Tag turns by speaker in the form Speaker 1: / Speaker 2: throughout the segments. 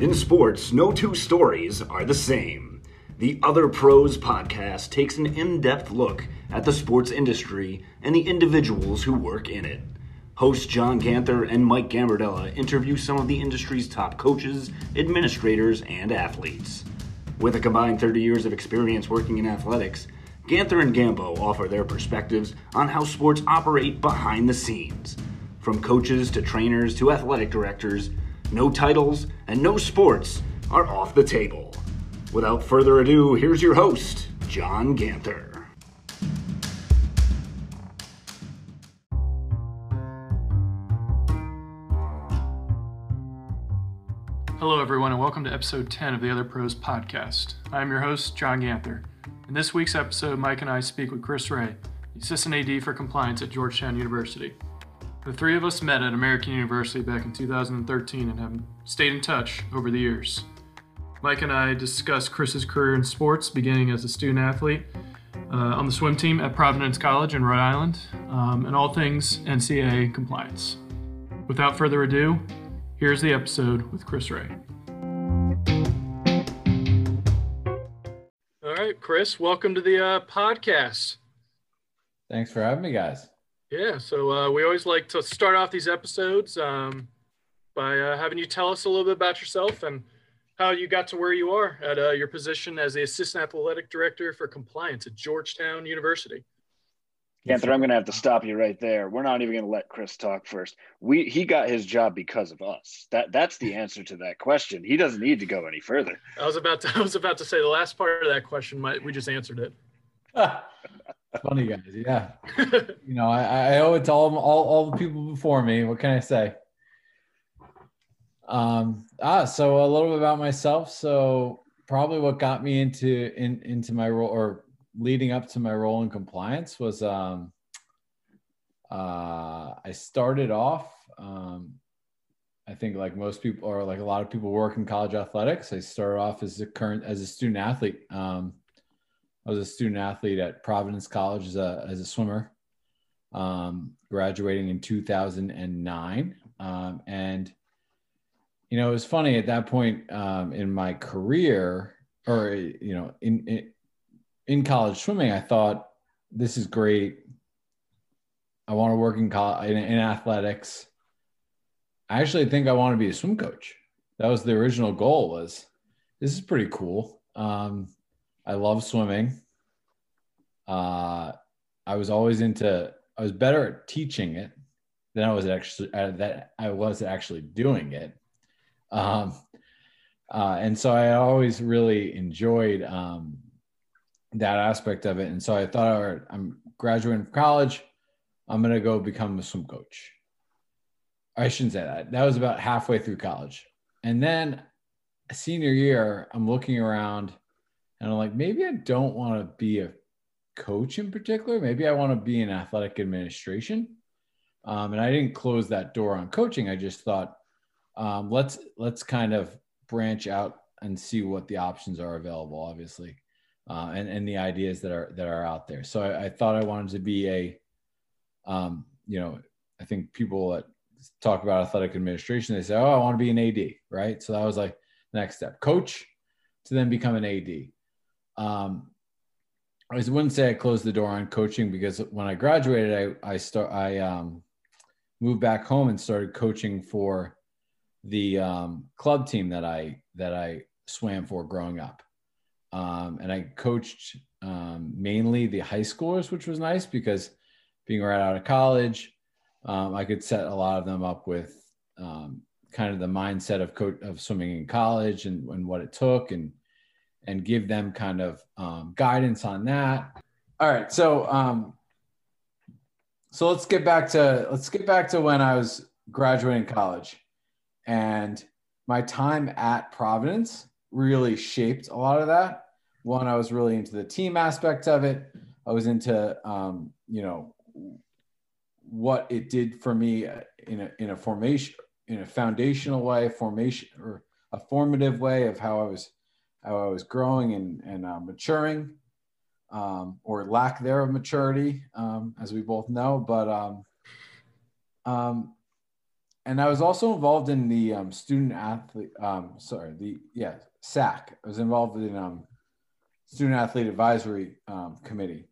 Speaker 1: In sports, no two stories are the same. The Other Pros podcast takes an in depth look at the sports industry and the individuals who work in it. Hosts John Ganther and Mike Gambardella interview some of the industry's top coaches, administrators, and athletes. With a combined 30 years of experience working in athletics, Ganther and Gambo offer their perspectives on how sports operate behind the scenes. From coaches to trainers to athletic directors, no titles and no sports are off the table. Without further ado, here's your host, John Ganther.
Speaker 2: Hello, everyone, and welcome to episode 10 of the Other Pros podcast. I'm your host, John Ganther. In this week's episode, Mike and I speak with Chris Ray, Assistant AD for Compliance at Georgetown University. The three of us met at American University back in 2013 and have stayed in touch over the years. Mike and I discussed Chris's career in sports, beginning as a student athlete uh, on the swim team at Providence College in Rhode Island, um, and all things NCAA compliance. Without further ado, here's the episode with Chris Ray. All right, Chris, welcome to the uh, podcast.
Speaker 3: Thanks for having me, guys.
Speaker 2: Yeah, so uh, we always like to start off these episodes um, by uh, having you tell us a little bit about yourself and how you got to where you are at uh, your position as the assistant athletic director for compliance at Georgetown University.
Speaker 4: Ganther, I'm going to have to stop you right there. We're not even going to let Chris talk first. We he got his job because of us. That that's the answer to that question. He doesn't need to go any further.
Speaker 2: I was about to I was about to say the last part of that question. Mike, we just answered it.
Speaker 3: Funny guys, yeah. you know, I, I owe it to all, all all the people before me. What can I say? Um, ah, so a little bit about myself. So probably what got me into in into my role or leading up to my role in compliance was um uh I started off um I think like most people or like a lot of people work in college athletics. I started off as a current as a student athlete. Um I was a student athlete at Providence College as a as a swimmer. Um, graduating in 2009 um, and you know, it was funny at that point um, in my career, or you know, in, in in college swimming, I thought this is great. I want to work in college in, in athletics. I actually think I want to be a swim coach. That was the original goal. Was this is pretty cool. Um, I love swimming. Uh, I was always into. I was better at teaching it than I was actually uh, that I was actually doing it. Um, uh, and so I always really enjoyed um, that aspect of it. And so I thought, all right, I'm graduating from college. I'm going to go become a swim coach. I shouldn't say that. That was about halfway through college. And then senior year, I'm looking around and I'm like, maybe I don't want to be a coach in particular. Maybe I want to be in athletic administration. Um, and I didn't close that door on coaching. I just thought, um, let's let's kind of branch out and see what the options are available obviously uh, and and the ideas that are that are out there so I, I thought i wanted to be a um, you know i think people that talk about athletic administration they say oh i want to be an ad right so that was like next step coach to then become an ad um, i wouldn't say i closed the door on coaching because when i graduated i i start i um, moved back home and started coaching for the um, club team that I that I swam for growing up, um, and I coached um, mainly the high schoolers, which was nice because being right out of college, um, I could set a lot of them up with um, kind of the mindset of co- of swimming in college and, and what it took, and and give them kind of um, guidance on that. All right, so so let's get back to let's get back to when I was graduating college and my time at Providence really shaped a lot of that. One, I was really into the team aspect of it. I was into, um, you know, what it did for me in a, in a formation, in a foundational way, formation or a formative way of how I was, I was growing and, and uh, maturing, um, or lack there of maturity, um, as we both know. But um, um, and I was also involved in the um, student athlete. Sorry, the yeah SAC. I was involved in student athlete advisory committee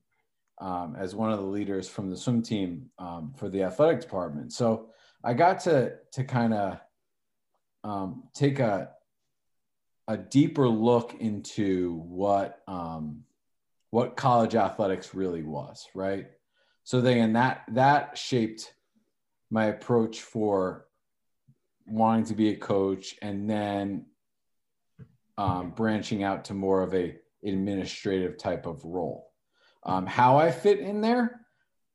Speaker 3: as one of the leaders from the swim team for the athletic department. So I got to to kind of take a a deeper look into what um, what college athletics really was, right? So then that that shaped my approach for wanting to be a coach and then um, branching out to more of a administrative type of role. Um, how I fit in there,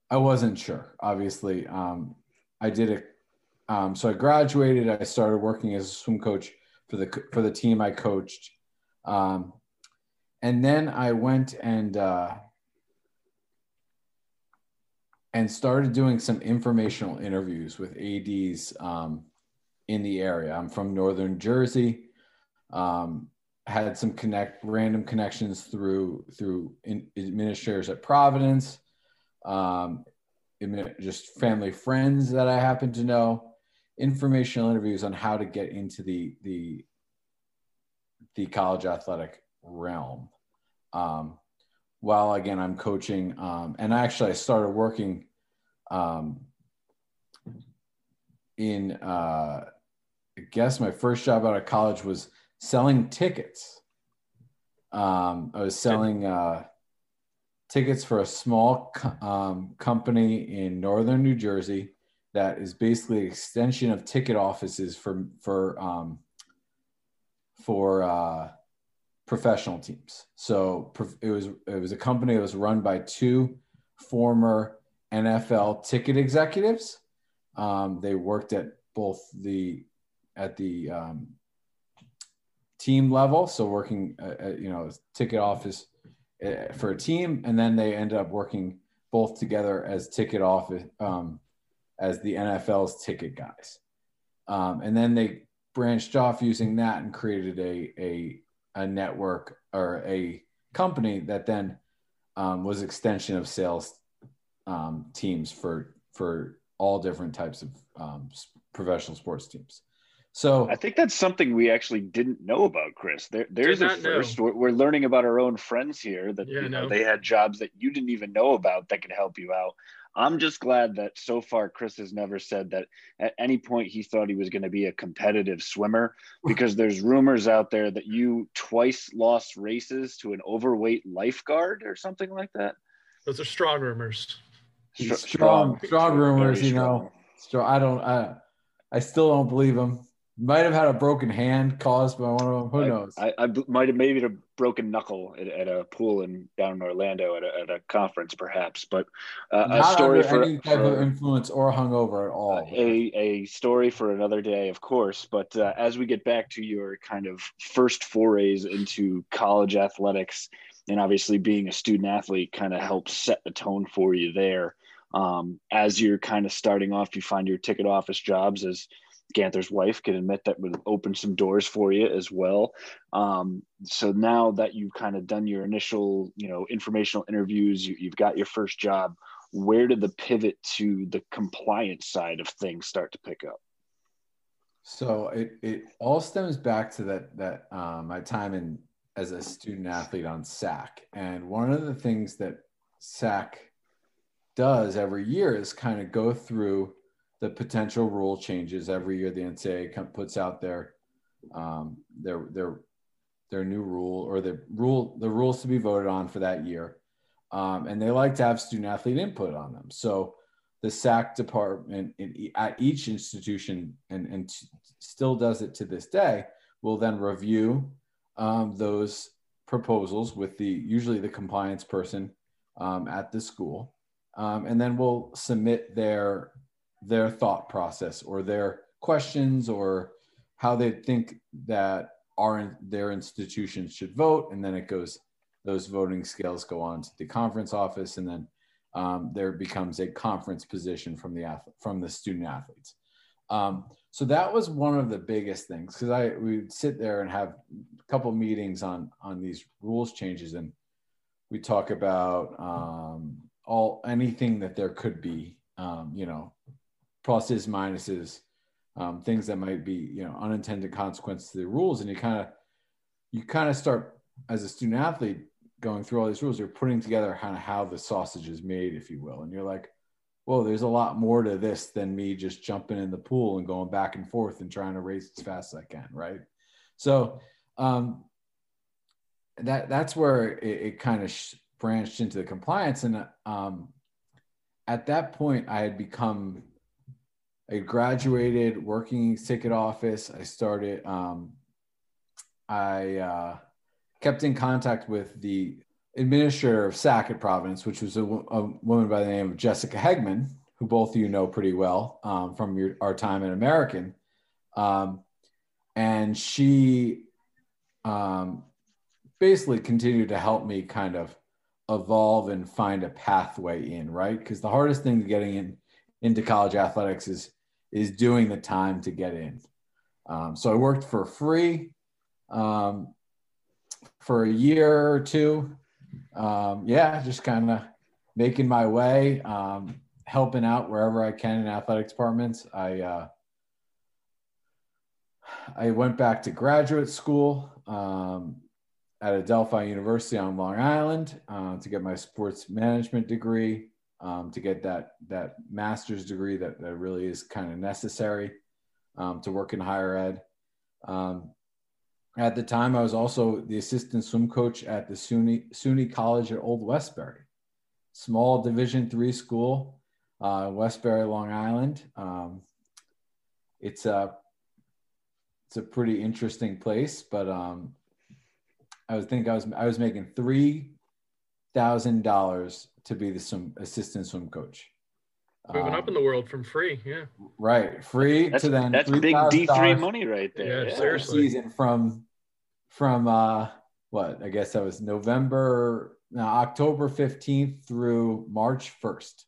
Speaker 3: I wasn't sure. Obviously, um, I did it. Um, so I graduated. I started working as a swim coach for the for the team I coached, um, and then I went and uh, and started doing some informational interviews with ads um, in the area. I'm from Northern Jersey. Um, had some connect random connections through through in, administrators at Providence, um, just family friends that I happen to know, informational interviews on how to get into the the the college athletic realm. Um, while again I'm coaching, um, and actually I started working um, in uh, I guess my first job out of college was selling tickets. Um, I was selling uh, tickets for a small co- um, company in northern New Jersey that is basically an extension of ticket offices for for um, for uh, professional teams. So it was it was a company that was run by two former NFL ticket executives. Um, they worked at both the at the um, team level, so working, uh, uh, you know, ticket office uh, for a team, and then they ended up working both together as ticket office um, as the NFL's ticket guys, um, and then they branched off using that and created a a, a network or a company that then um, was extension of sales um, teams for for all different types of um, professional sports teams. So
Speaker 4: I think that's something we actually didn't know about, Chris. There, there's a first. We're, we're, learning about our own friends here that yeah, you know, no. they had jobs that you didn't even know about that could help you out. I'm just glad that so far Chris has never said that at any point he thought he was going to be a competitive swimmer because there's rumors out there that you twice lost races to an overweight lifeguard or something like that.
Speaker 2: Those are strong rumors.
Speaker 3: Strong, strong, strong rumors. You know, strong. I don't. I, I still don't believe them might have had a broken hand caused by one of them. Who
Speaker 4: I,
Speaker 3: knows?
Speaker 4: I, I, might have maybe a broken knuckle at, at, a pool in down in Orlando at a, at a conference, perhaps. But uh, a story for
Speaker 3: any type for, of influence or hungover at all.
Speaker 4: A a story for another day, of course. But uh, as we get back to your kind of first forays into college athletics, and obviously being a student athlete, kind of helps set the tone for you there. Um, as you're kind of starting off, you find your ticket office jobs as Ganther's wife can admit that would open some doors for you as well. Um, so now that you've kind of done your initial, you know, informational interviews, you, you've got your first job. Where did the pivot to the compliance side of things start to pick up?
Speaker 3: So it, it all stems back to that that um, my time in as a student athlete on SAC, and one of the things that SAC does every year is kind of go through the potential rule changes every year. The NCAA puts out their um, their their their new rule or the rule the rules to be voted on for that year, um, and they like to have student athlete input on them. So the SAC department in, at each institution and, and t- still does it to this day will then review um, those proposals with the usually the compliance person um, at the school um, and then we'll submit their their thought process or their questions or how they think that our their institutions should vote. And then it goes those voting scales go on to the conference office and then um, there becomes a conference position from the from the student athletes. Um, so that was one of the biggest things because i we sit there and have a couple meetings on on these rules changes and we talk about um, all anything that there could be um, you know pluses, minuses, um, things that might be you know unintended consequences to the rules, and you kind of you kind of start as a student athlete going through all these rules. You're putting together kind of how the sausage is made, if you will, and you're like, whoa, there's a lot more to this than me just jumping in the pool and going back and forth and trying to race as fast as I can, right? So um, that that's where it, it kind of sh- branched into the compliance, and um, at that point, I had become I graduated working ticket office. I started. Um, I uh, kept in contact with the administrator of SAC at Providence, which was a, a, woman by the name of Jessica Hegman, who both of you know pretty well um, from your, our time in American. Um, and she um, basically continued to help me kind of evolve and find a pathway in, right? Because the hardest thing to getting in into college athletics is is doing the time to get in. Um, so I worked for free um, for a year or two. Um, yeah, just kind of making my way, um, helping out wherever I can in athletic departments. I uh, I went back to graduate school um, at Adelphi University on Long Island uh, to get my sports management degree, um, to get that that master's degree that, that really is kind of necessary um, to work in higher ed. Um, at the time, I was also the assistant swim coach at the SUNY, SUNY College at Old Westbury, small Division three school, uh, Westbury, Long Island. Um, it's a it's a pretty interesting place, but um, I was think I was I was making three thousand dollars to be the swim assistant swim coach.
Speaker 2: Moving um, up in the world from free, yeah.
Speaker 3: Right, free
Speaker 4: that's,
Speaker 3: to then.
Speaker 4: That's big D three money right there.
Speaker 2: Yeah, yeah. seriously.
Speaker 3: Season from from uh what I guess that was November, no, October fifteenth through March first.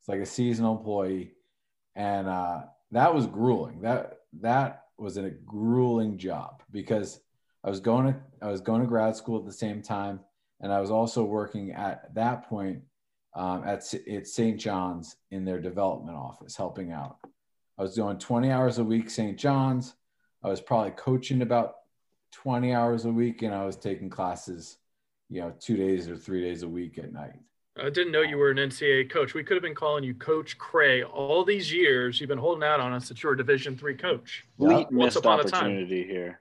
Speaker 3: It's like a seasonal employee, and uh, that was grueling. That that was a grueling job because I was going to I was going to grad school at the same time, and I was also working at that point um, at at St. John's in their development office, helping out. I was doing 20 hours a week St. John's. I was probably coaching about 20 hours a week, and I was taking classes, you know, two days or three days a week at night.
Speaker 2: I didn't know you were an NCAA coach. We could have been calling you Coach Cray all these years. You've been holding out on us that you're a Division three coach.
Speaker 4: Complete missed opportunity here.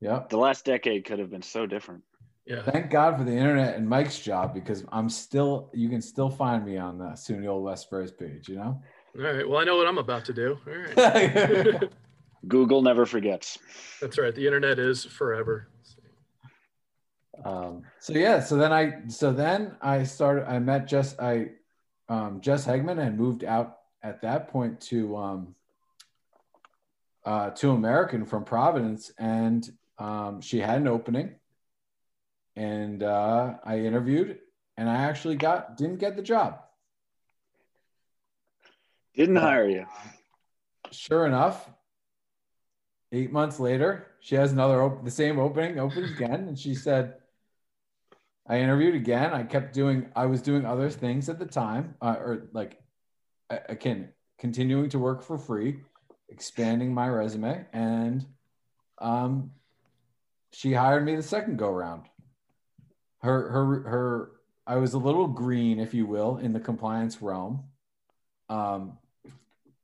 Speaker 3: Yep.
Speaker 4: The last decade could have been so different.
Speaker 2: Yeah.
Speaker 3: Thank God for the internet and Mike's job because I'm still you can still find me on the SUNY Old Westbury's page, you know?
Speaker 2: All right. Well, I know what I'm about to do. All right.
Speaker 4: Google never forgets.
Speaker 2: That's right. The internet is forever.
Speaker 3: Um, so yeah, so then I so then I started I met Jess I um Jess Hegman and moved out at that point to um uh to American from Providence and um she had an opening and uh I interviewed and I actually got didn't get the job.
Speaker 4: Didn't hire you.
Speaker 3: Sure enough, eight months later, she has another op- the same opening, opened again, and she said, I interviewed again. I kept doing, I was doing other things at the time, uh, or like, again, continuing to work for free, expanding my resume, and um, she hired me the second go round. Her, her, her, I was a little green, if you will, in the compliance realm. Um,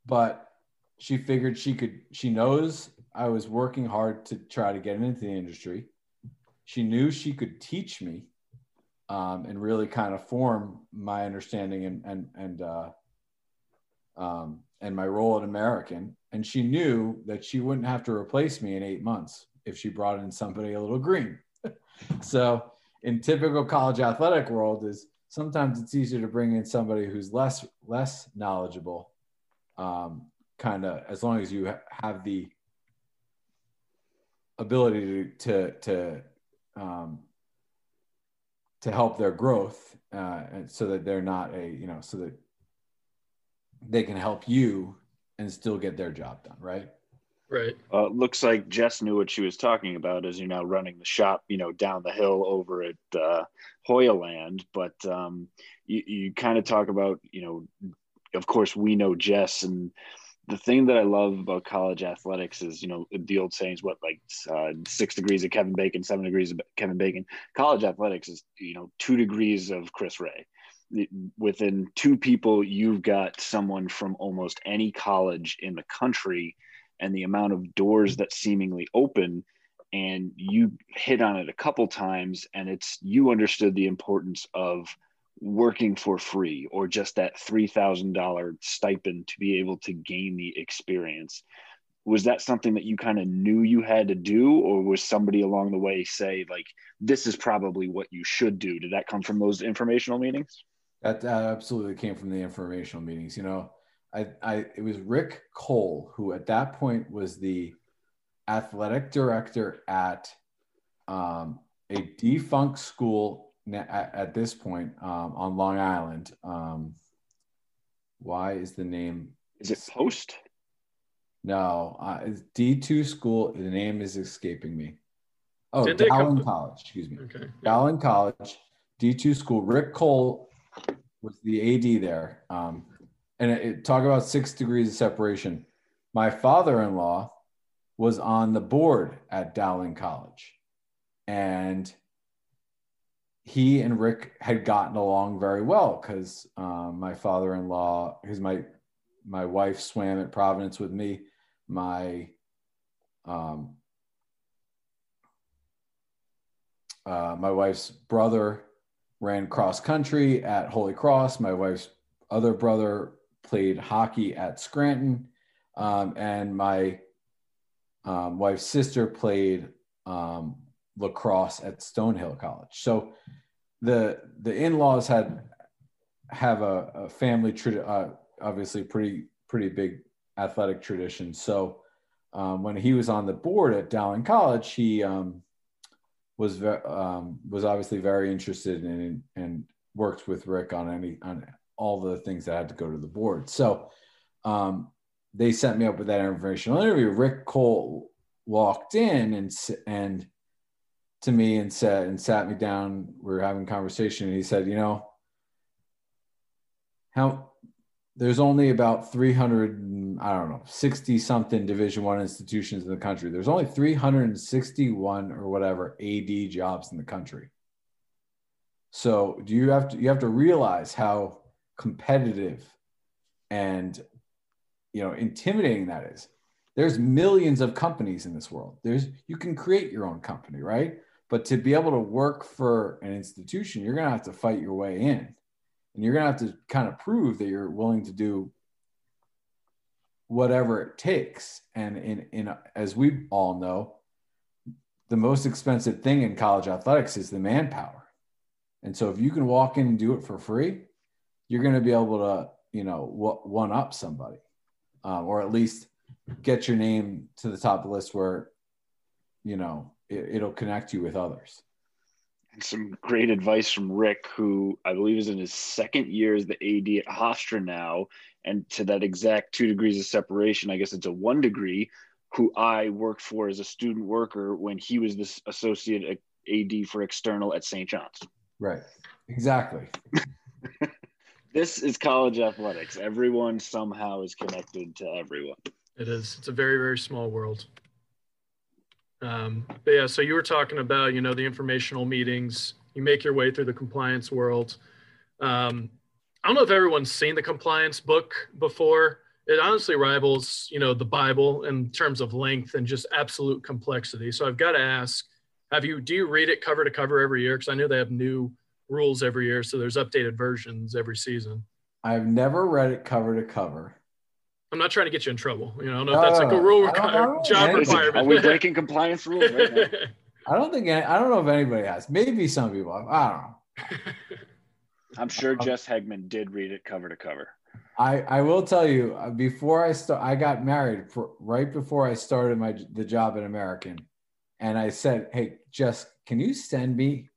Speaker 3: but she figured she could, she knows I was working hard to try to get into the industry. She knew she could teach me um, and really kind of form my understanding and and and uh, um, and my role at American. And she knew that she wouldn't have to replace me in eight months if she brought in somebody a little green. so in typical college athletic world is sometimes it's easier to bring in somebody who's less less knowledgeable um, kind of as long as you ha- have the ability to to, to um, to help their growth uh, and so that they're not a you know so that they can help you and still get their job done right
Speaker 2: right
Speaker 4: uh, looks like jess knew what she was talking about as you're now running the shop you know down the hill over at uh, hoya land but um, you, you kind of talk about you know of course we know jess and the thing that I love about college athletics is, you know, the old saying is what like uh, six degrees of Kevin Bacon, seven degrees of Kevin Bacon. College athletics is, you know, two degrees of Chris Ray. Within two people, you've got someone from almost any college in the country, and the amount of doors that seemingly open. And you hit on it a couple times, and it's you understood the importance of working for free or just that $3,000 stipend to be able to gain the experience. Was that something that you kind of knew you had to do, or was somebody along the way say, like, this is probably what you should do? Did that come from those informational meetings?
Speaker 3: That, absolutely came from the informational meetings. You know, I, I, it was Rick Cole, who at that point was the athletic director at um, a defunct school at, at this point um, on Long Island. Um, why is the name?
Speaker 4: Is it Post?
Speaker 3: No, uh, it's D2 school. The name is escaping me. Oh, Did Dowling College. Excuse me. Okay. Dowling College, D2 school. Rick Cole was the AD there. Um, and it, talk about six degrees of separation. My father-in-law was on the board at Dowling College, and he and Rick had gotten along very well because um, my father-in-law, because my my wife swam at Providence with me, my um, uh, my wife's brother ran cross country at Holy Cross. My wife's other brother played hockey at Scranton, um, and my um, wife's sister played um, lacrosse at Stonehill College. So the the in-laws had have a, a family uh, obviously pretty pretty big athletic tradition. So um, when he was on the board at Dowling College, he um, was ve- um, was obviously very interested in and worked with Rick on any on all the things that had to go to the board. So um, they sent me up with that informational interview. Rick Cole walked in and and to me and said and sat me down. We were having conversation, and he said, "You know, how there's only about 300, I don't know, 60 something Division One institutions in the country. There's only 361 or whatever AD jobs in the country. So do you have to you have to realize how competitive and you know intimidating that is there's millions of companies in this world there's you can create your own company right but to be able to work for an institution, you're going to have to fight your way in. And you're going to have to kind of prove that you're willing to do whatever it takes. And in, in as we all know, the most expensive thing in college athletics is the manpower. And so if you can walk in and do it for free, you're going to be able to, you know, one up somebody, um, or at least get your name to the top of the list where, you know, it, will connect you with others.
Speaker 4: And some great advice from Rick, who I believe is in his second year as the AD at Hofstra now, and to that exact two degrees of separation, I guess it's a one degree, who I worked for as a student worker when he was this associate AD for external at St. John's.
Speaker 3: Right. Exactly.
Speaker 4: this is college athletics. Everyone somehow is connected to everyone.
Speaker 2: It is. It's a very, very small world. Um, but yeah, so you were talking about, you know, the informational meetings, you make your way through the compliance world. Um, I don't know if everyone's seen the compliance book before. It honestly rivals, you know, the Bible in terms of length and just absolute complexity. So I've got to ask, have you, do you read it cover to cover every year? Cause I know they have new rules every year. So there's updated versions every season.
Speaker 3: I've never read it cover to cover.
Speaker 2: I'm not trying to get you in trouble. You know, I don't know if that's like a rule requirement, job requirement.
Speaker 4: Are we breaking compliance rules right now?
Speaker 3: I don't think I don't know if anybody has. Maybe some people have. I don't know.
Speaker 4: I'm sure Jess Hegman did read it cover to cover.
Speaker 3: I, I will tell you uh, before I start I got married for, right before I started my the job at American and I said hey Jess can you send me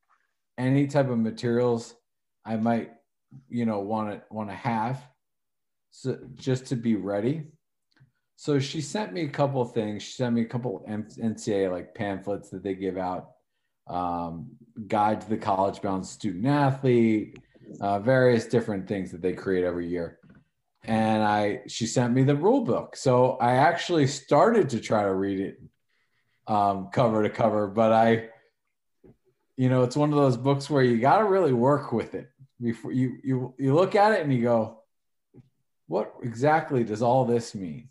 Speaker 3: any type of materials I might you know want to want to have so just to be ready. So she sent me a couple things. She sent me a couple NCAA like pamphlets that they give out, um, guide to the college bound student athlete, uh, various different things that they create every year. and I she sent me the rule book. So I actually started to try to read it um, cover to cover, but I, you know, it's one of those books where you got to really work with it before you you you look at it and you go, what exactly does all this mean?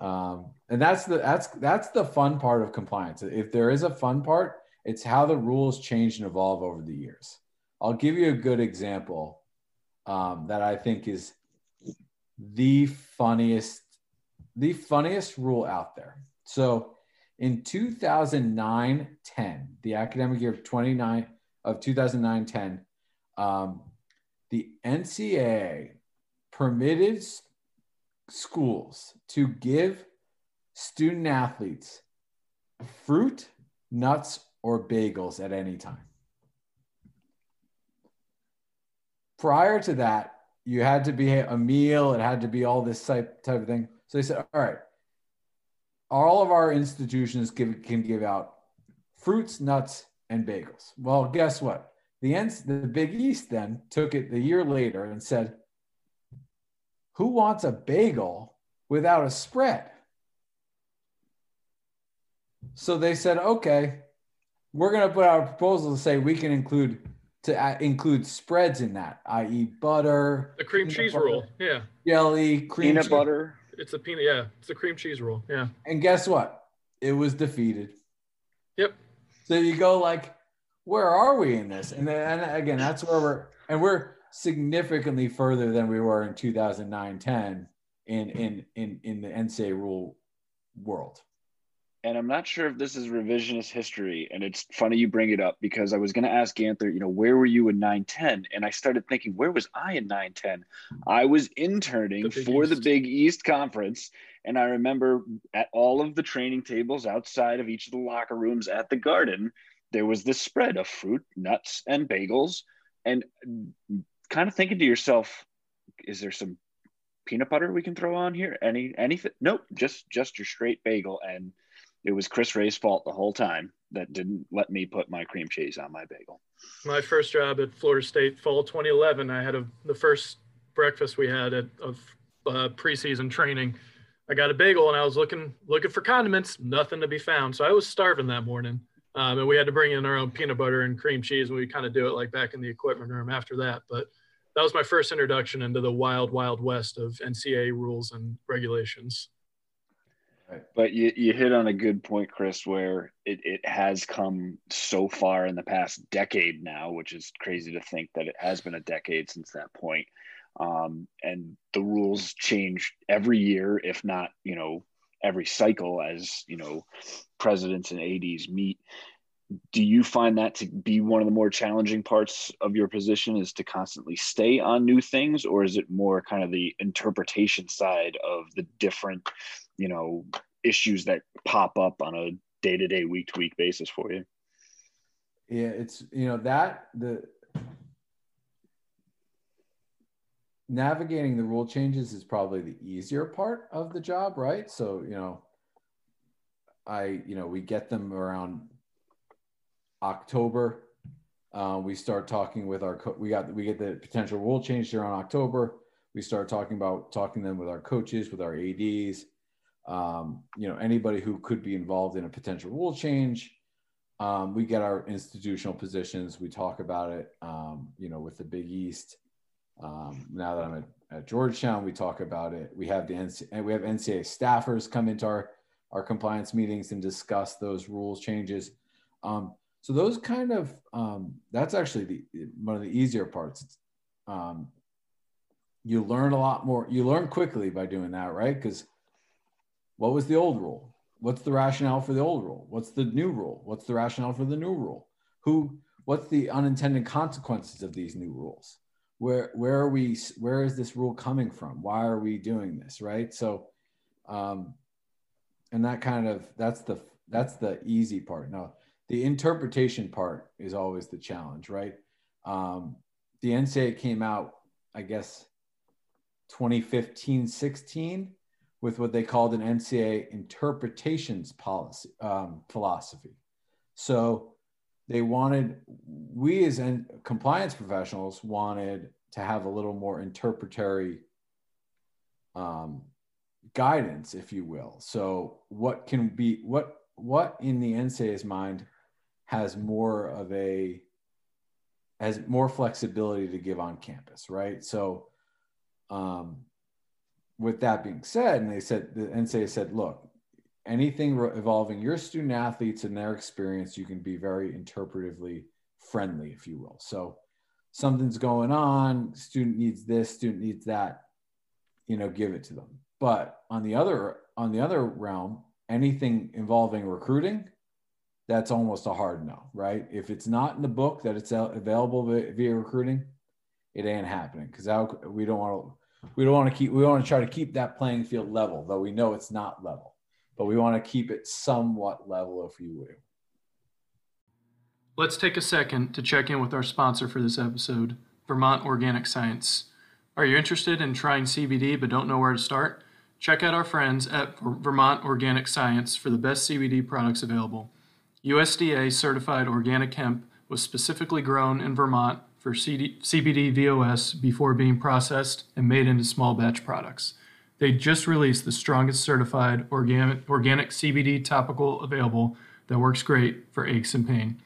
Speaker 3: Um, and that's the that's that's the fun part of compliance. If there is a fun part, it's how the rules change and evolve over the years. I'll give you a good example um, that I think is the funniest the funniest rule out there. So in 2009 10, the academic year of 29 of 2009 10, um, the NCAA permitted schools to give student athletes fruit, nuts, or bagels at any time. Prior to that, you had to be a meal, it had to be all this type, type of thing. So they said, all right, all of our institutions give, can give out fruits, nuts, and bagels. Well, guess what? The, the Big East then took it the year later and said, who wants a bagel without a spread? So they said, okay, we're going to put out a proposal to say we can include to include spreads in that, i.e., butter,
Speaker 2: the cream cheese butter, rule, yeah,
Speaker 3: jelly, cream
Speaker 4: peanut
Speaker 3: cheese.
Speaker 4: butter.
Speaker 2: It's a peanut, yeah, it's a cream cheese roll. yeah.
Speaker 3: And guess what? It was defeated.
Speaker 2: Yep.
Speaker 3: So you go like, where are we in this? And then and again, that's where we're and we're significantly further than we were in 2009 10 in in in in the NCAA rule world.
Speaker 4: And I'm not sure if this is revisionist history. And it's funny you bring it up because I was going to ask Ganther, you know, where were you in 910? And I started thinking, where was I in 910? I was interning the for East. the Big East Conference. And I remember at all of the training tables outside of each of the locker rooms at the garden, there was this spread of fruit, nuts, and bagels. And kind of thinking to yourself, is there some peanut butter we can throw on here? Any anything? Nope, just just your straight bagel. And it was Chris Ray's fault the whole time that didn't let me put my cream cheese on my bagel.
Speaker 2: My first job at Florida State, fall 2011, I had a, the first breakfast we had at, of uh, preseason training. I got a bagel and I was looking looking for condiments, nothing to be found. So I was starving that morning. Um, and we had to bring in our own peanut butter and cream cheese. And we kind of do it like back in the equipment room after that. But that was my first introduction into the wild, wild west of NCAA rules and regulations.
Speaker 4: But you, you hit on a good point, Chris, where it, it has come so far in the past decade now, which is crazy to think that it has been a decade since that point. Um, and the rules change every year, if not, you know, every cycle as, you know, presidents and ADs meet do you find that to be one of the more challenging parts of your position is to constantly stay on new things or is it more kind of the interpretation side of the different you know issues that pop up on a day-to-day week-to-week basis for you
Speaker 3: yeah it's you know that the navigating the rule changes is probably the easier part of the job right so you know i you know we get them around October. Uh, we start talking with our co- we got we get the potential rule change on October. We start talking about talking them with our coaches, with our ads, um, you know anybody who could be involved in a potential rule change. Um, we get our institutional positions. We talk about it, um, you know, with the Big East. Um, now that I'm at, at, Georgetown, we talk about it. We have the NC, we have NCAA staffers come into our our compliance meetings and discuss those rules changes. Um, so those kind of um, that's actually the one of the easier parts. Um, you learn a lot more. You learn quickly by doing that, right? Because what was the old rule? What's the rationale for the old rule? What's the new rule? What's the rationale for the new rule? Who? What's the unintended consequences of these new rules? Where where are we? Where is this rule coming from? Why are we doing this? Right. So, um, and that kind of that's the that's the easy part. Now the interpretation part is always the challenge, right? Um, the NCAA came out, I guess, 2015 16 with what they called an NCAA interpretations policy um, philosophy. So they wanted, we as compliance professionals wanted to have a little more interpretatory um, guidance, if you will. So, what can be what what in the NCAA's mind has more of a has more flexibility to give on campus, right? So, um, with that being said, and they said the NCAA said, look, anything involving your student athletes and their experience, you can be very interpretively friendly, if you will. So, something's going on, student needs this, student needs that, you know, give it to them. But on the other on the other realm, anything involving recruiting, that's almost a hard no, right? If it's not in the book that it's available via recruiting, it ain't happening because we don't want to we don't want to keep we want to try to keep that playing field level, though we know it's not level, but we want to keep it somewhat level, if you will.
Speaker 2: Let's take a second to check in with our sponsor for this episode, Vermont Organic Science. Are you interested in trying CBD but don't know where to start? Check out our friends at Vermont Organic Science for the best CBD products available. USDA certified organic hemp was specifically grown in Vermont for CD, CBD VOS before being processed and made into small batch products. They just released the strongest certified organic, organic CBD topical available that works great for aches and pain.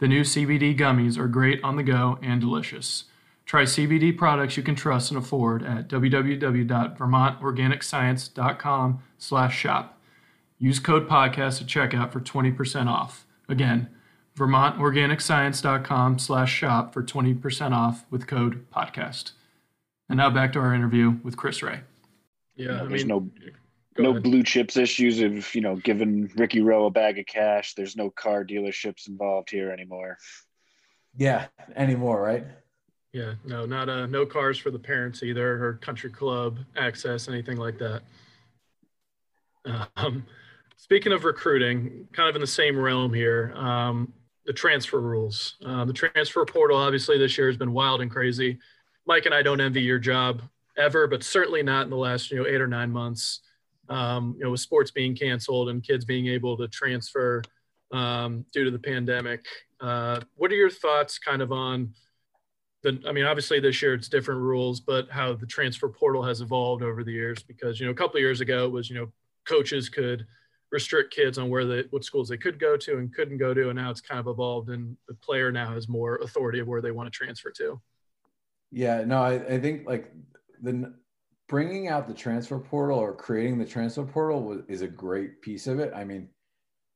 Speaker 2: The new CBD gummies are great on the go and delicious. Try CBD products you can trust and afford at www.vermontorganicscience.com slash shop. Use code podcast at checkout for 20% off. Again, vermontorganicscience.com slash shop for 20% off with code podcast. And now back to our interview with Chris Ray.
Speaker 4: Yeah, I there's mean, no no ahead. blue chips issues of you know giving Ricky Rowe a bag of cash. There's no car dealerships involved here anymore.
Speaker 3: Yeah, anymore, right?
Speaker 2: Yeah, no, not uh, no cars for the parents either, or country club access, anything like that. Um, speaking of recruiting, kind of in the same realm here, um, the transfer rules. Uh, the transfer portal, obviously, this year has been wild and crazy. Mike and I don't envy your job ever, but certainly not in the last you know eight or nine months. Um, you know, with sports being canceled and kids being able to transfer um, due to the pandemic. Uh, what are your thoughts, kind of on? the, I mean, obviously this year it's different rules, but how the transfer portal has evolved over the years. Because you know, a couple of years ago it was you know coaches could restrict kids on where they what schools they could go to and couldn't go to, and now it's kind of evolved, and the player now has more authority of where they want to transfer to.
Speaker 3: Yeah, no, I, I think like the bringing out the transfer portal or creating the transfer portal was, is a great piece of it. I mean,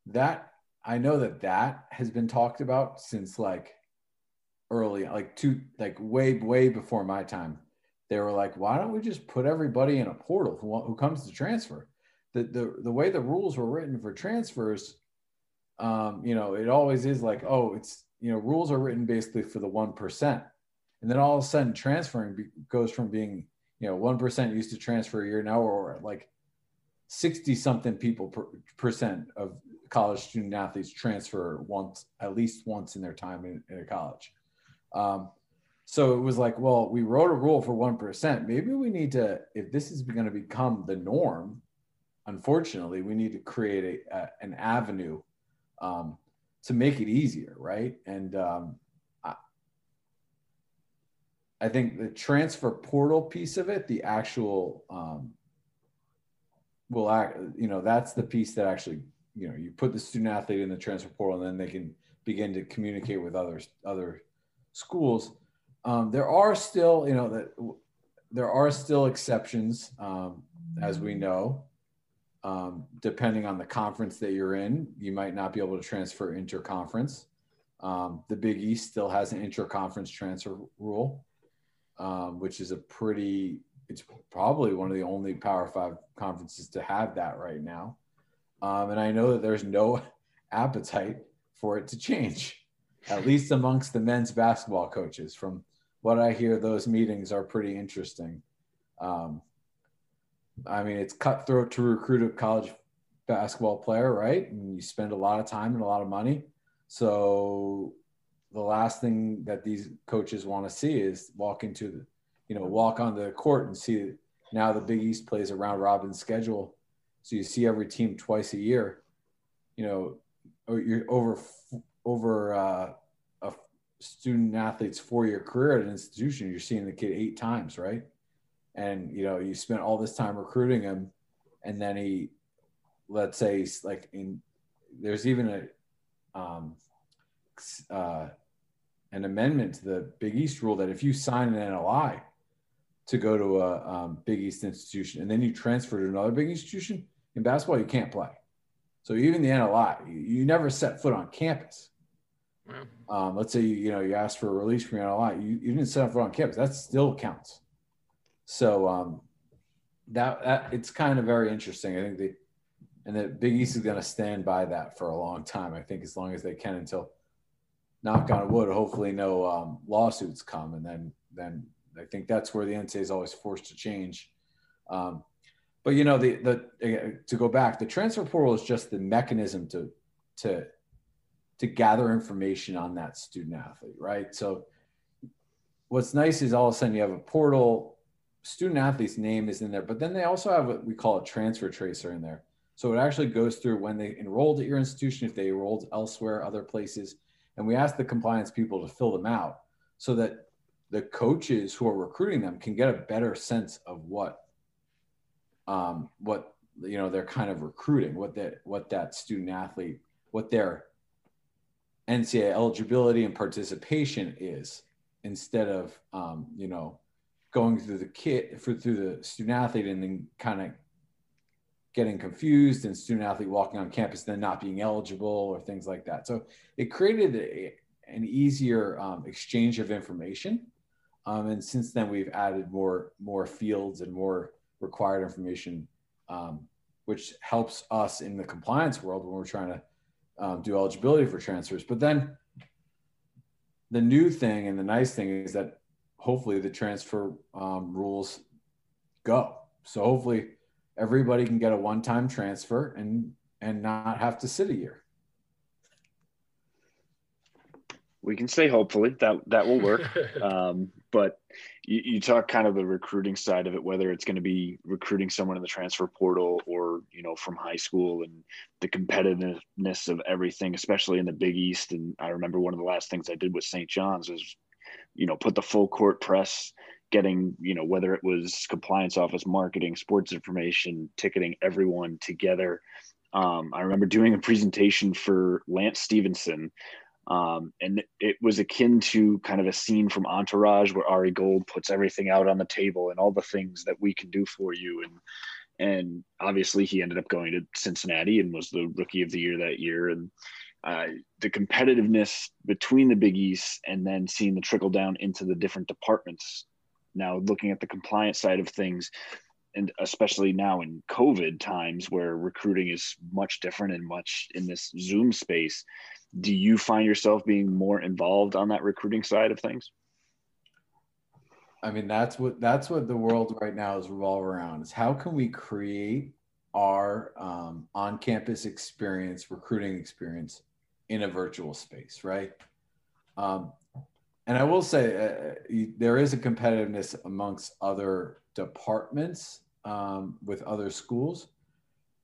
Speaker 3: that I know that that has been talked about since like early, like two, like way, way before my time. They were like, why don't we just put everybody in a portal who, who comes to transfer? The, the, the way the rules were written for transfers, um, you know, it always is like, oh, it's, you know, rules are written basically for the 1%. And then all of a sudden transferring be, goes from being, you know, 1% used to transfer a year now or like 60 something people per, percent of college student athletes transfer once, at least once in their time in, in a college. Um, so it was like, well, we wrote a rule for 1%. Maybe we need to, if this is going to become the norm, unfortunately, we need to create a, a an avenue um, to make it easier, right? And um, I, I, think the transfer portal piece of it, the actual, um, will act, you know, that's the piece that actually, you know, you put the student athlete in the transfer portal and then they can begin to communicate with others, other schools. Um, there are still, you know, that there are still exceptions, um, as we know. Um, depending on the conference that you're in, you might not be able to transfer interconference. Um, the Big East still has an interconference transfer rule, um, which is a pretty, it's probably one of the only Power Five conferences to have that right now. Um, and I know that there's no appetite for it to change at least amongst the men's basketball coaches. From what I hear, those meetings are pretty interesting. Um, I mean, it's cutthroat to recruit a college basketball player, right? And you spend a lot of time and a lot of money. So the last thing that these coaches want to see is walk into the, you know, walk on the court and see now the Big East plays a round robin schedule. So you see every team twice a year, you know, you're over over uh, student athlete's four year career at an institution, you're seeing the kid eight times, right? And you know you spent all this time recruiting him and then he let's say like in there's even a um, uh, an amendment to the Big East rule that if you sign an NLI to go to a um, Big East institution and then you transfer to another big institution in basketball, you can't play. So even the NLI, you, you never set foot on campus. Um, let's say you, you know you asked for a release from your NLI, you, you didn't set foot on campus. That still counts. So um, that, that it's kind of very interesting. I think the and the Big East is going to stand by that for a long time. I think as long as they can until knock on wood, hopefully no um, lawsuits come, and then then I think that's where the NCAA is always forced to change. Um, but you know, the the to go back, the transfer portal is just the mechanism to to to gather information on that student athlete, right? So what's nice is all of a sudden you have a portal, student athlete's name is in there, but then they also have what we call a transfer tracer in there. So it actually goes through when they enrolled at your institution, if they enrolled elsewhere, other places, and we ask the compliance people to fill them out so that the coaches who are recruiting them can get a better sense of what um, what you know they're kind of recruiting what that what that student athlete what their NCAA eligibility and participation is instead of um, you know going through the kit for through the student athlete and then kind of getting confused and student athlete walking on campus then not being eligible or things like that. So it created a, an easier um, exchange of information. Um, and since then, we've added more more fields and more required information, um, which helps us in the compliance world when we're trying to um, do eligibility for transfers. But then the new thing and the nice thing is that hopefully the transfer um, rules go. So hopefully everybody can get a one-time transfer and and not have to sit a year.
Speaker 4: We can say hopefully that that will work. um, but you, you, talk kind of the recruiting side of it, whether it's going to be recruiting someone in the transfer portal or you know from high school and the competitiveness of everything, especially in the Big East. And I remember one of the last things I did with St. John's was, you know, put the full court press getting you know whether it was compliance office marketing sports information ticketing everyone together. Um, i remember doing a presentation for lance stephenson um, and it was akin to kind of a scene from entourage where ari gold puts everything out on the table and all the things that we can do for you. And and obviously he ended up going to cincinnati and was the rookie of the year that year. And uh, the competitiveness between the Big East and then seeing the trickle down into the different departments. Now looking at the compliance side of things and especially now in covid times where recruiting is much different and much in this zoom space do you find yourself being more involved on that recruiting side of things?
Speaker 3: I mean that's what that's what the world right now is revolve around is how can we create our um, on-campus experience recruiting experience in a virtual space right um, and I will say uh, there is a competitiveness amongst other departments um, with other schools.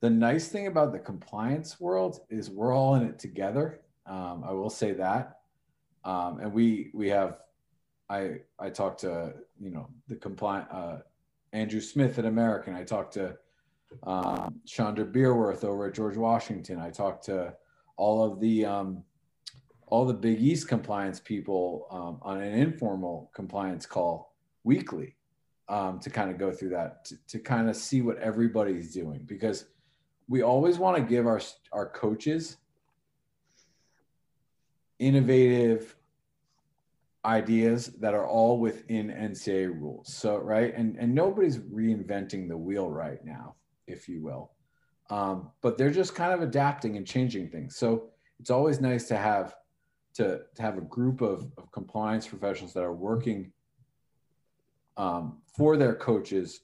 Speaker 3: The nice thing about the compliance world is we're all in it together. Um, I will say that, um, and we we have. I I talked to you know the compliant uh, Andrew Smith at American. I talked to um, Chandra Beerworth over at George Washington. I talked to all of the um, all the Big East compliance people um, on an informal compliance call weekly um, to kind of go through that to, to kind of see what everybody's doing. Because we always want to give our our coaches innovative ideas that are all within NCAA rules. So right, and and nobody's reinventing the wheel right now, if you will, um, but they're just kind of adapting and changing things. So it's always nice to have to, to have a group of, of compliance professionals that are working um, for their coaches,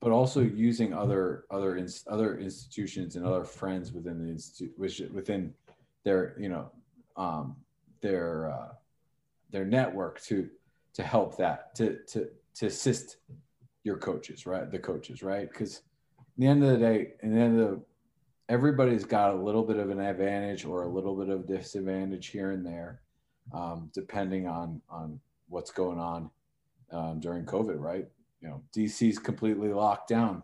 Speaker 3: but also using other other other institutions and other friends within the institute, within their you know um, their uh, their network to to help that to to to assist your coaches, right? The coaches, right? Because the end of the day, in the end of the everybody's got a little bit of an advantage or a little bit of disadvantage here and there, um, depending on on what's going on um, during COVID. Right? you know, DC's completely locked down.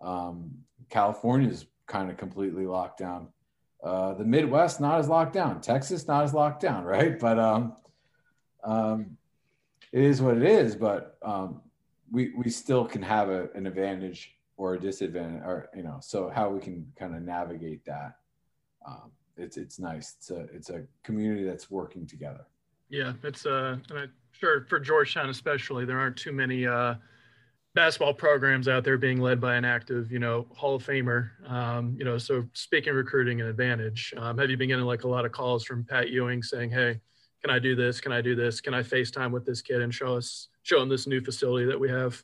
Speaker 3: Um, California's kind of completely locked down. Uh, the Midwest not as locked down. Texas not as locked down, right? But um, um, it is what it is. But um, we we still can have a, an advantage or a disadvantage, or you know, so how we can kind of navigate that. Um, it's it's nice. It's a it's a community that's working together.
Speaker 2: Yeah, it's uh, and I'm sure for Georgetown especially, there aren't too many uh, basketball programs out there being led by an active, you know, Hall of Famer. Um, you know, so speaking recruiting an advantage, um, have you been getting like a lot of calls from Pat Ewing saying, "Hey, can I do this? Can I do this? Can I FaceTime with this kid and show us show him this new facility that we have?"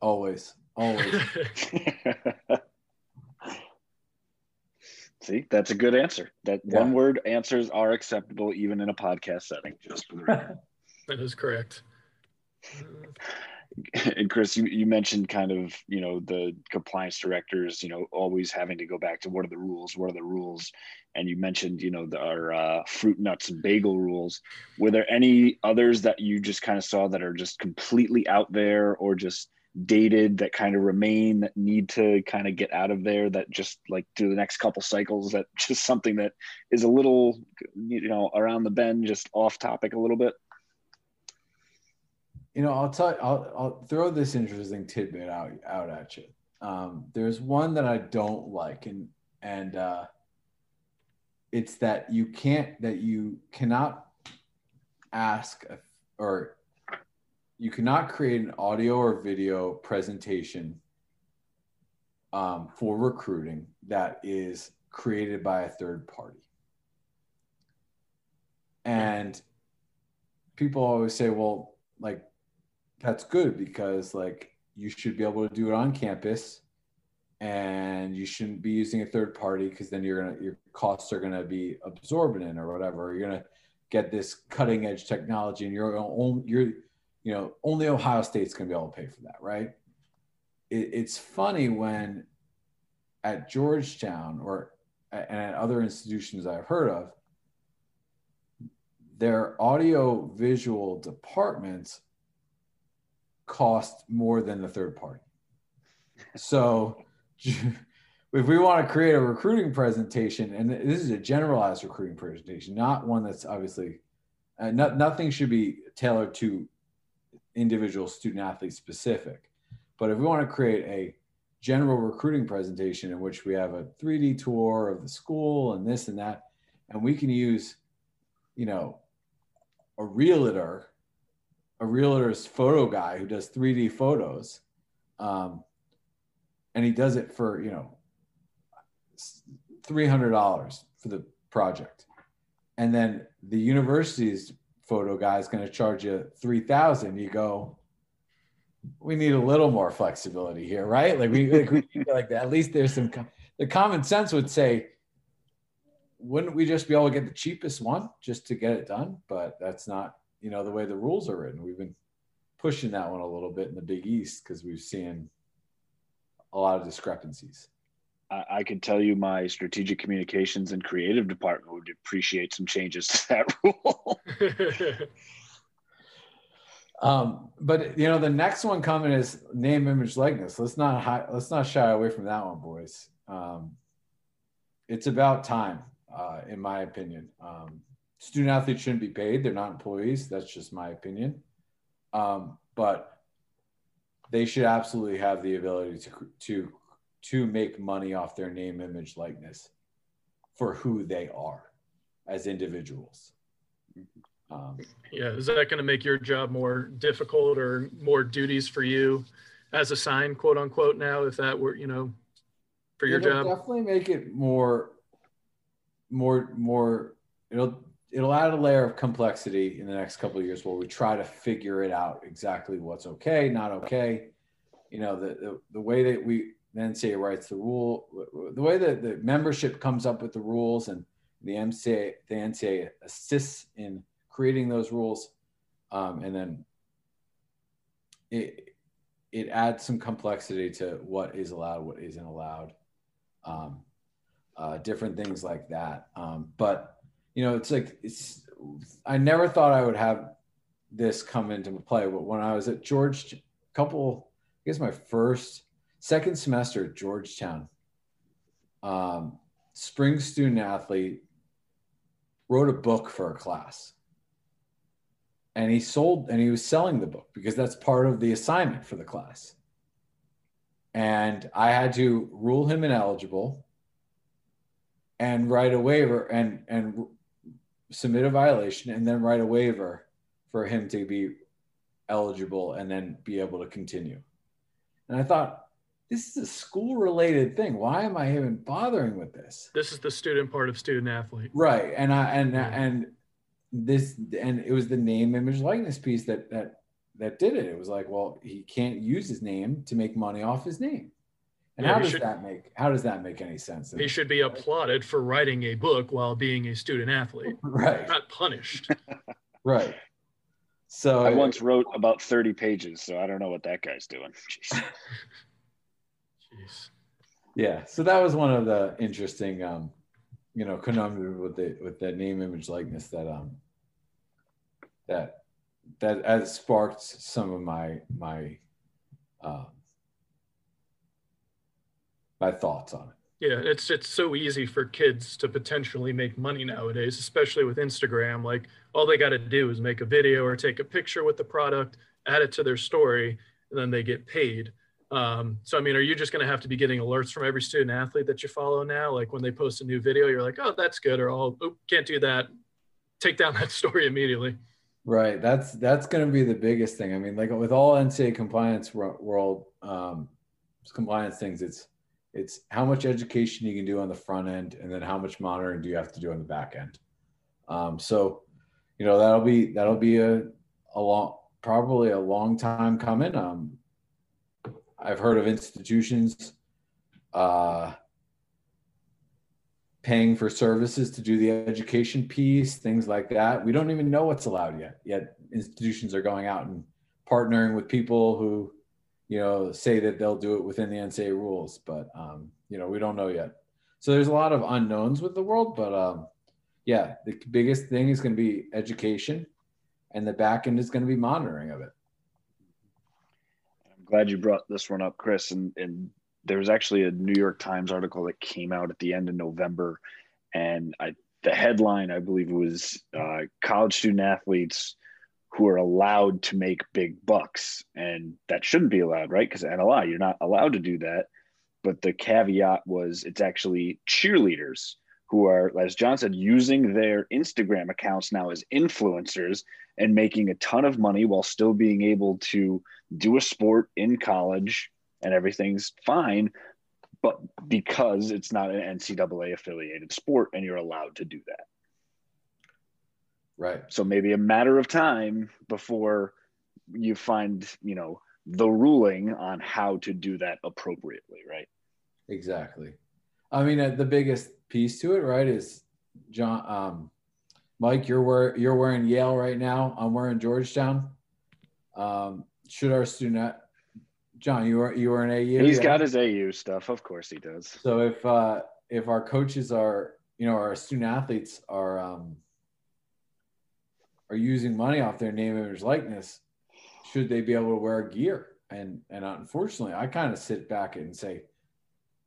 Speaker 3: Always, always.
Speaker 4: See, that's a good answer. That
Speaker 3: Yeah.
Speaker 4: one word answers are acceptable even in a podcast setting, just for the record.
Speaker 2: that is correct.
Speaker 4: and Chris, you, you mentioned kind of, you know, the compliance directors, you know, always having to go back to what are the rules, what are the rules? And you mentioned, you know, the, our uh, fruit, nuts, and bagel rules. Were there any others that you just kind of saw that are just completely out there or just dated that kind of remain that need to kind of get out of there that just like do the next couple cycles that just something that is a little, you know, around the bend, just off topic a little bit?
Speaker 3: you know, I'll tell I'll I'll throw this interesting tidbit out out at you. Um, there's one that I don't like, and and uh, it's that you can't that you cannot ask or you cannot create an audio or video presentation um, for recruiting that is created by a third party. And people always say, well, like that's good because like you should be able to do it on campus and you shouldn't be using a third party because then you're gonna your costs are gonna be absorbent or whatever you're gonna get this cutting edge technology and you're only you're you know only ohio state's gonna be able to pay for that right it, it's funny when at georgetown or and at other institutions i've heard of their audio visual departments cost more than the third party. So if we want to create a recruiting presentation, and this is a generalized recruiting presentation, not one that's obviously uh, no, nothing should be tailored to individual student athlete specific. But if we want to create a general recruiting presentation in which we have a 3D tour of the school and this and that, and we can use, you know, a realtor a realtor's photo guy who does 3D photos. Um, and he does it for, you know, $300 for the project. And then the university's photo guy is going to charge you 3000 You go, we need a little more flexibility here, right? Like we, like, we like that. At least there's some, the common sense would say, wouldn't we just be able to get the cheapest one just to get it done? But that's not you know the way the rules are written. We've been pushing that one a little bit in the Big East because we've seen a lot of discrepancies.
Speaker 4: I, I can tell you my strategic communications and creative department would appreciate some changes to that rule.
Speaker 3: um, but you know the next one coming is name, image, likeness. Let's not hi- let's not shy away from that one, boys. Um, it's about time, uh, in my opinion. Um, student athletes shouldn't be paid they're not employees that's just my opinion um, but they should absolutely have the ability to to to make money off their name image likeness for who they are as individuals. Um,
Speaker 2: yeah is that going to make your job more difficult or more duties for you as a sign quote unquote now if that were you know for your
Speaker 3: it'll
Speaker 2: job?
Speaker 3: definitely make it more more more it'll it'll add a layer of complexity in the next couple of years where we try to figure it out exactly what's okay, not okay. You know, the the, the way that we the NCAA writes the rule, the way that the membership comes up with the rules, and the NCAA the NCAA assists in creating those rules, um, and then it it adds some complexity to what is allowed, what isn't allowed, um, uh, different things like that. Um, but you know, it's like it's. I never thought I would have this come into play, but when I was at George, couple, I guess my first, second semester at Georgetown, um, spring student athlete wrote a book for a class. And he sold and he was selling the book because that's part of the assignment for the class. And I had to rule him ineligible and write a waiver and and submit a violation and then write a waiver for him to be eligible and then be able to continue. And I thought, this is a school related thing. Why am I even bothering with this?
Speaker 2: This is the student part of student athlete.
Speaker 3: Right. And I and and this and it was the name image likeness piece that that that did it. It was like, well, he can't use his name to make money off his name. And
Speaker 2: Yeah,
Speaker 3: how does
Speaker 2: should-
Speaker 3: that make how does that make any sense?
Speaker 2: He should be applauded for writing a book while being a student athlete,
Speaker 3: right.
Speaker 2: not punished.
Speaker 3: Right. So
Speaker 4: I once wrote about 30 pages, so I don't know what that guy's doing.
Speaker 3: Yeah so that was one of the interesting um you know conundrum with the with the name image likeness that um that that has sparked some of my my um my thoughts on it
Speaker 2: Yeah, it's it's so easy for kids to potentially make money nowadays, especially with Instagram. Like all they got to do is make a video or take a picture with the product, add it to their story, and then they get paid. Um, so I mean, are you just going to have to be getting alerts from every student athlete that you follow now? Like when they post a new video, you're like, oh, that's good, or oh, can't do that. Take down that story immediately.
Speaker 3: right that's that's going to be the biggest thing i mean like with all ncaa compliance world um compliance things it's it's how much education you can do on the front end and then how much monitoring do you have to do on the back end um, so you know that'll be that'll be a, a long probably a long time coming um, i've heard of institutions uh, paying for services to do the education piece things like that we don't even know what's allowed yet yet institutions are going out and partnering with people who you know, say that they'll do it within the NCAA rules, but um, you know, we don't know yet. So there's a lot of unknowns with the world, but um, yeah, the biggest thing is going to be education, and the back end is going to be monitoring of it.
Speaker 4: Glad you brought this one up, Chris. And, and there was actually a New York Times article that came out at the end of November. And I, the headline, I believe, was uh, college student athletes who are allowed to make big bucks. And that shouldn't be allowed, right? Because NLI, you're not allowed to do that. But the caveat was it's actually cheerleaders who are, as John said, using their Instagram accounts now as influencers and making a ton of money while still being able to do a sport in college and everything's fine. But because it's not an NCAA affiliated sport and you're allowed to do that.
Speaker 3: Right.
Speaker 4: So maybe a matter of time before you find, you know, the ruling on how to do that appropriately, right?
Speaker 3: Exactly. I mean, uh, the biggest piece to it, right, is John. Um, Mike, you're wear, you're wearing Yale right now. I'm wearing Georgetown. Um, should our student, John, you are you are an AU.
Speaker 4: He's
Speaker 3: yeah?
Speaker 4: got his AU stuff, of course he does.
Speaker 3: So if uh, if our coaches are, you know, our student athletes are um, are using money off their name, image, likeness, should they be able to wear gear? And and unfortunately, I kind of sit back and say,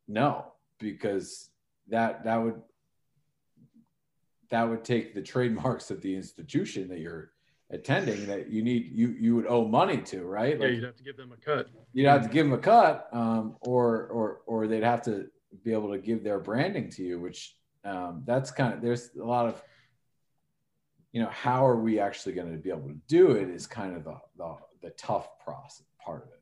Speaker 3: no, because that that would that would take the trademarks of the institution that you're attending that you need you you would owe money to, right?
Speaker 2: Yeah, you'd have to give them a cut.
Speaker 3: you'd have to give them a cut, um, or or or they'd have to be able to give their branding to you, which um, that's kind of there's a lot of you know how are we actually going to be able to do it is kind of the the, the tough process part of it.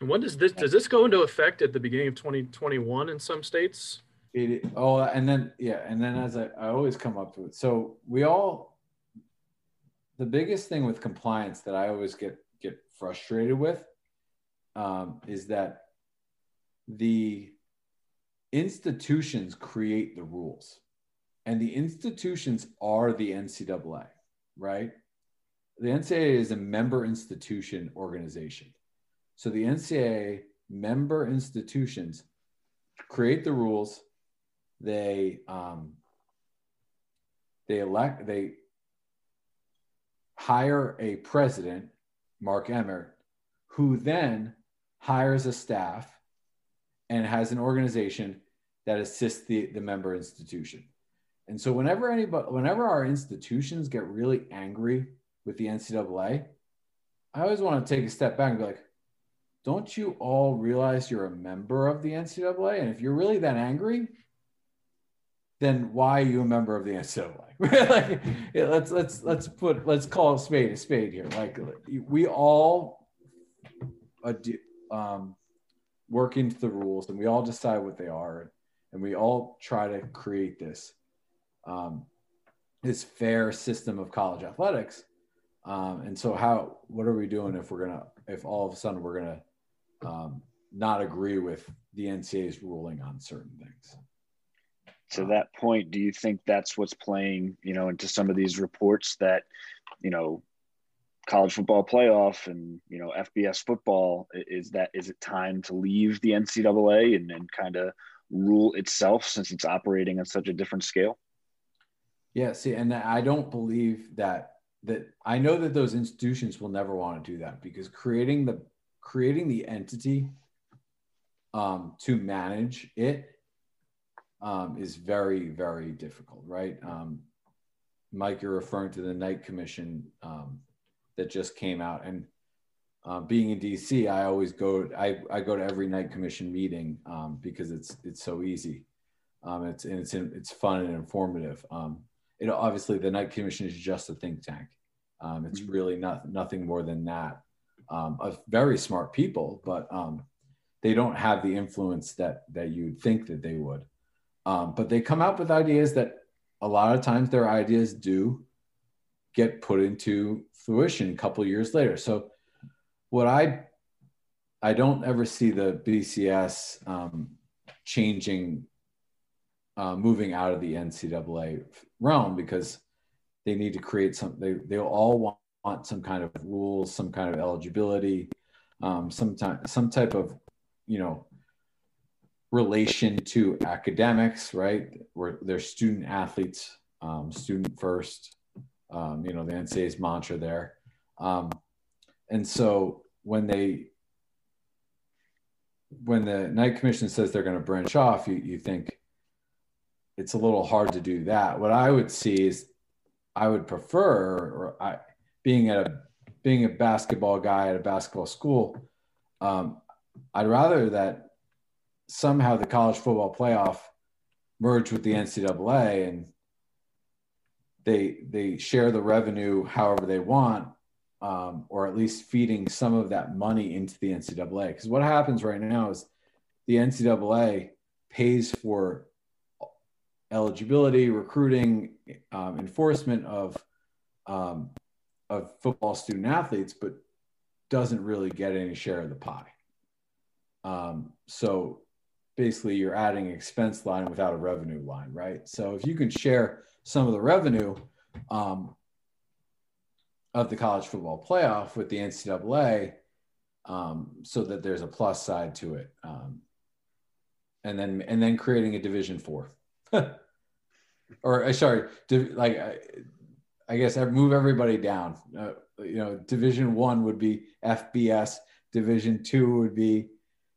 Speaker 2: And when does this does this go into effect at the beginning of 2021 in some states?
Speaker 3: It, oh, and then yeah, and then as I, I always come up with, so we all, the biggest thing with compliance that I always get get frustrated with, um, is that the institutions create the rules, and the institutions are the NCAA, right? The NCAA is a member institution organization, so the NCAA member institutions create the rules they um, they elect they hire a president, Mark Emmert, who then hires a staff and has an organization that assists the, the member institution. And so whenever anybody, whenever our institutions get really angry with the NCAA, I always want to take a step back and be like, don't you all realize you're a member of the NCAA? And if you're really that angry, then why are you a member of the NCAA? like, let's let's let's put let's call a spade a spade here. Like we all um, work into the rules, and we all decide what they are, and we all try to create this um, this fair system of college athletics. Um, and so, how what are we doing if we're gonna if all of a sudden we're gonna um, not agree with the NCAA's ruling on certain things?
Speaker 4: To that point, do you think that's what's playing, you know, into some of these reports that, you know, college football playoff and you know FBS football is that is it time to leave the NCAA and, and kind of rule itself since it's operating on such a different scale?
Speaker 3: Yeah, see, and I don't believe that that I know that those institutions will never want to do that because creating the creating the entity um, to manage it um, is very very difficult, right? Um, Mike, you're referring to the Knight Commission um, that just came out, and uh, being in DC, I always go. I, I go to every Knight Commission meeting um, because it's it's so easy. Um, it's and it's it's fun and informative. Um, it obviously the Knight Commission is just a think tank. Um, it's mm-hmm. really not nothing more than that. Um, of very smart people, but um, they don't have the influence that that you'd think that they would. Um, but they come out with ideas that a lot of times their ideas do get put into fruition a couple years later. So what I I don't ever see the BCS um, changing uh, moving out of the NCAA realm because they need to create some. They they all want, want some kind of rules, some kind of eligibility, um, some time, some type of you know relation to academics, right? Where they're student athletes, um, student first. Um, you know the NCAA's mantra there, um, and so when they when the Knight Commission says they're going to branch off, you, you think it's a little hard to do that. What I would see is I would prefer, or I, being at a being a basketball guy at a basketball school, um, I'd rather that somehow the college football playoff merge with the NCAA and they they share the revenue however they want, um, or at least feeding some of that money into the NCAA. Because what happens right now is the NCAA pays for eligibility, recruiting, um, enforcement of um, of football student athletes, but doesn't really get any share of the pie. Um, so basically, you're adding an expense line without a revenue line, right? So if you can share some of the revenue um, of the college football playoff with the NCAA, um, so that there's a plus side to it, um, and then and then creating a Division Four. or uh, sorry, like I, I guess I move everybody down. Uh, you know, Division One would be FBS. Division Two would be,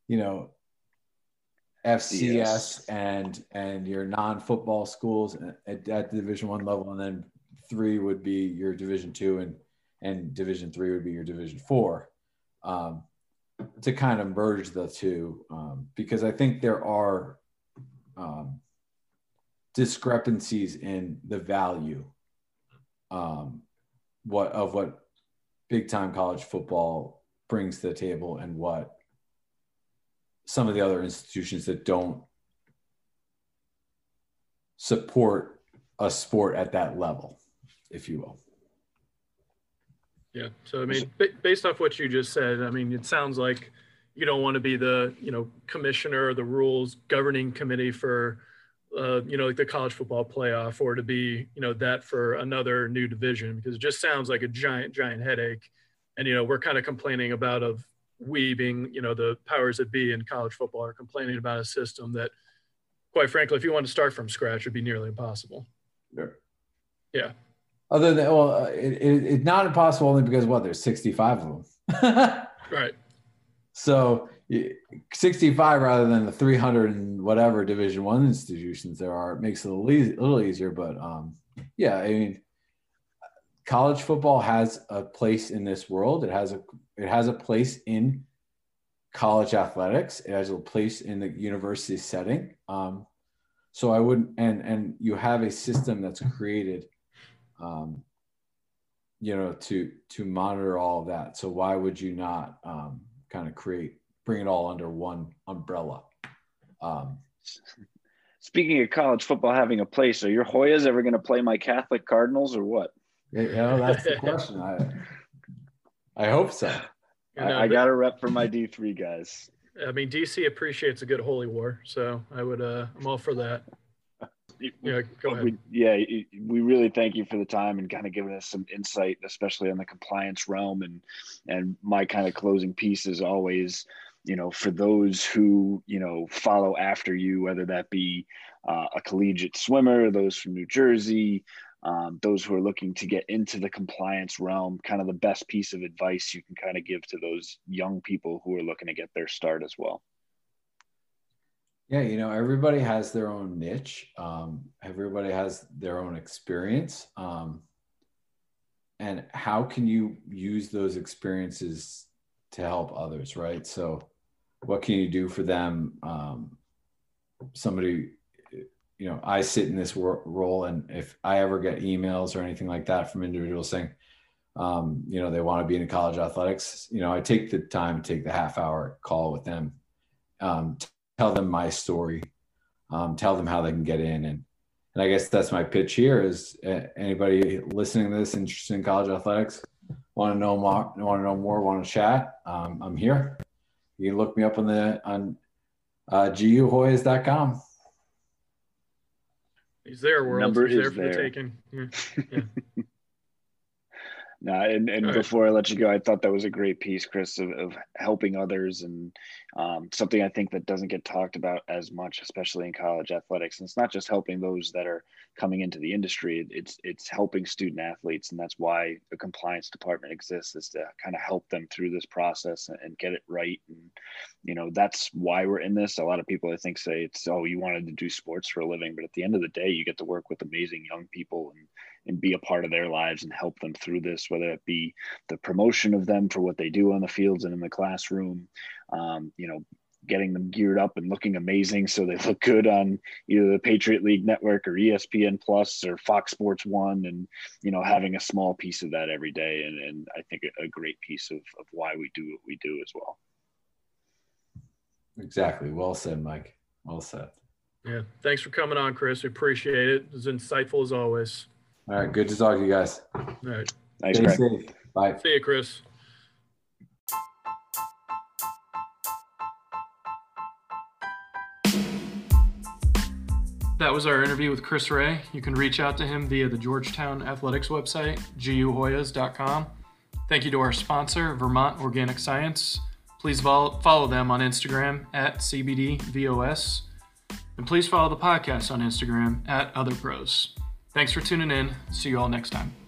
Speaker 3: you know, FCS yes. and and your non-football schools at, at the Division One level, and then three would be your Division Two, and and Division Three would be your Division Four. Um, to kind of merge the two, um, because I think there are um, discrepancies in the value um, what of what big time college football brings to the table and what some of the other institutions that don't support a sport at that level, if you will.
Speaker 2: Yeah. So, I mean, based off what you just said, I mean, it sounds like you don't want to be the, you know, commissioner or the rules governing committee for uh, you know, like the college football playoff or to be, you know, that for another new division because it just sounds like a giant, giant headache. And, you know, we're kind of complaining about of we being, you know, the powers that be in college football are complaining about a system that, quite frankly, if you want to start from scratch, would be nearly impossible.
Speaker 3: Sure.
Speaker 2: Yeah.
Speaker 3: Other than well, it, it, it's not impossible only because what there's 65 of them.
Speaker 2: right.
Speaker 3: So 65 rather than the 300 and whatever Division One institutions there are, it makes it a little, easy, a little easier. But um, yeah, I mean, college football has a place in this world. It has a it has a place in college athletics. It has a place in the university setting. Um, so I wouldn't, and and you have a system that's created, um, you know, to to monitor all of that. So why would you not um, kind of create bring it all under one umbrella? Um,
Speaker 4: Speaking of college football having a place, are your Hoyas ever going to play my Catholic Cardinals or what?
Speaker 3: Yeah, you know, that's the question. I I hope so.
Speaker 2: You know,
Speaker 4: I, I got a rep for my D three guys.
Speaker 2: I mean, DC appreciates a good holy war, so I would. Uh, I'm all for that. Yeah, go ahead.
Speaker 4: We, yeah, we really thank you for the time and kind of giving us some insight, especially on the compliance realm. And and my kind of closing piece is always, you know, for those who you know follow after you, whether that be uh, a collegiate swimmer, those from New Jersey, um, those who are looking to get into the compliance realm, kind of the best piece of advice you can kind of give to those young people who are looking to get their start as well?
Speaker 3: Yeah, you know, everybody has their own niche. Um, everybody has their own experience. Um, and how can you use those experiences to help others, right? So, what can you do for them? Um, somebody you know, I sit in this role, and if I ever get emails or anything like that from individuals saying, um, you know, they want to be in college athletics, you know, I take the time, to take the half hour call with them, um, tell them my story, um, tell them how they can get in, and and I guess that's my pitch here is uh, anybody listening to this interested in college athletics, want to know more, want to know more, want to chat, um, I'm here. You can look me up on the on uh, guhoyas.com.
Speaker 2: He's there, world.
Speaker 4: Number
Speaker 2: He's
Speaker 4: is
Speaker 2: there for
Speaker 4: there.
Speaker 2: the taking. Yeah. yeah.
Speaker 4: No, and, and before I let you go, I thought that was a great piece, Chris, of, of helping others and um, something I think that doesn't get talked about as much, especially in college athletics. And it's not just helping those that are coming into the industry; it's it's helping student athletes, and that's why the compliance department exists, is to kind of help them through this process and, and get it right. And you know, that's why we're in this. A lot of people, I think, say it's oh, you wanted to do sports for a living, but at the end of the day, you get to work with amazing young people and and be a part of their lives and help them through this, whether it be the promotion of them for what they do on the fields and in the classroom, um, you know, getting them geared up and looking amazing so they look good on either the Patriot League Network or ESPN Plus or Fox Sports One, and you know, having a small piece of that every day, and, and I think a, a great piece of, of why we do what we do as well.
Speaker 3: Exactly. Well said, Mike. Well said.
Speaker 2: Yeah. Thanks for coming on, Chris. We appreciate it. It was insightful as always.
Speaker 3: All right. Good to talk to you guys.
Speaker 2: All right.
Speaker 4: Nice,
Speaker 3: Stay
Speaker 4: Greg.
Speaker 3: safe. Bye.
Speaker 2: See you, Chris. That was our interview with Chris Ray. You can reach out to him via the Georgetown Athletics website, guhoyas.com. Thank you to our sponsor, Vermont Organic Science. Please follow, follow them on Instagram at CBDVOS. And please follow the podcast on Instagram at Other Pros. Thanks for tuning in. See you all next time.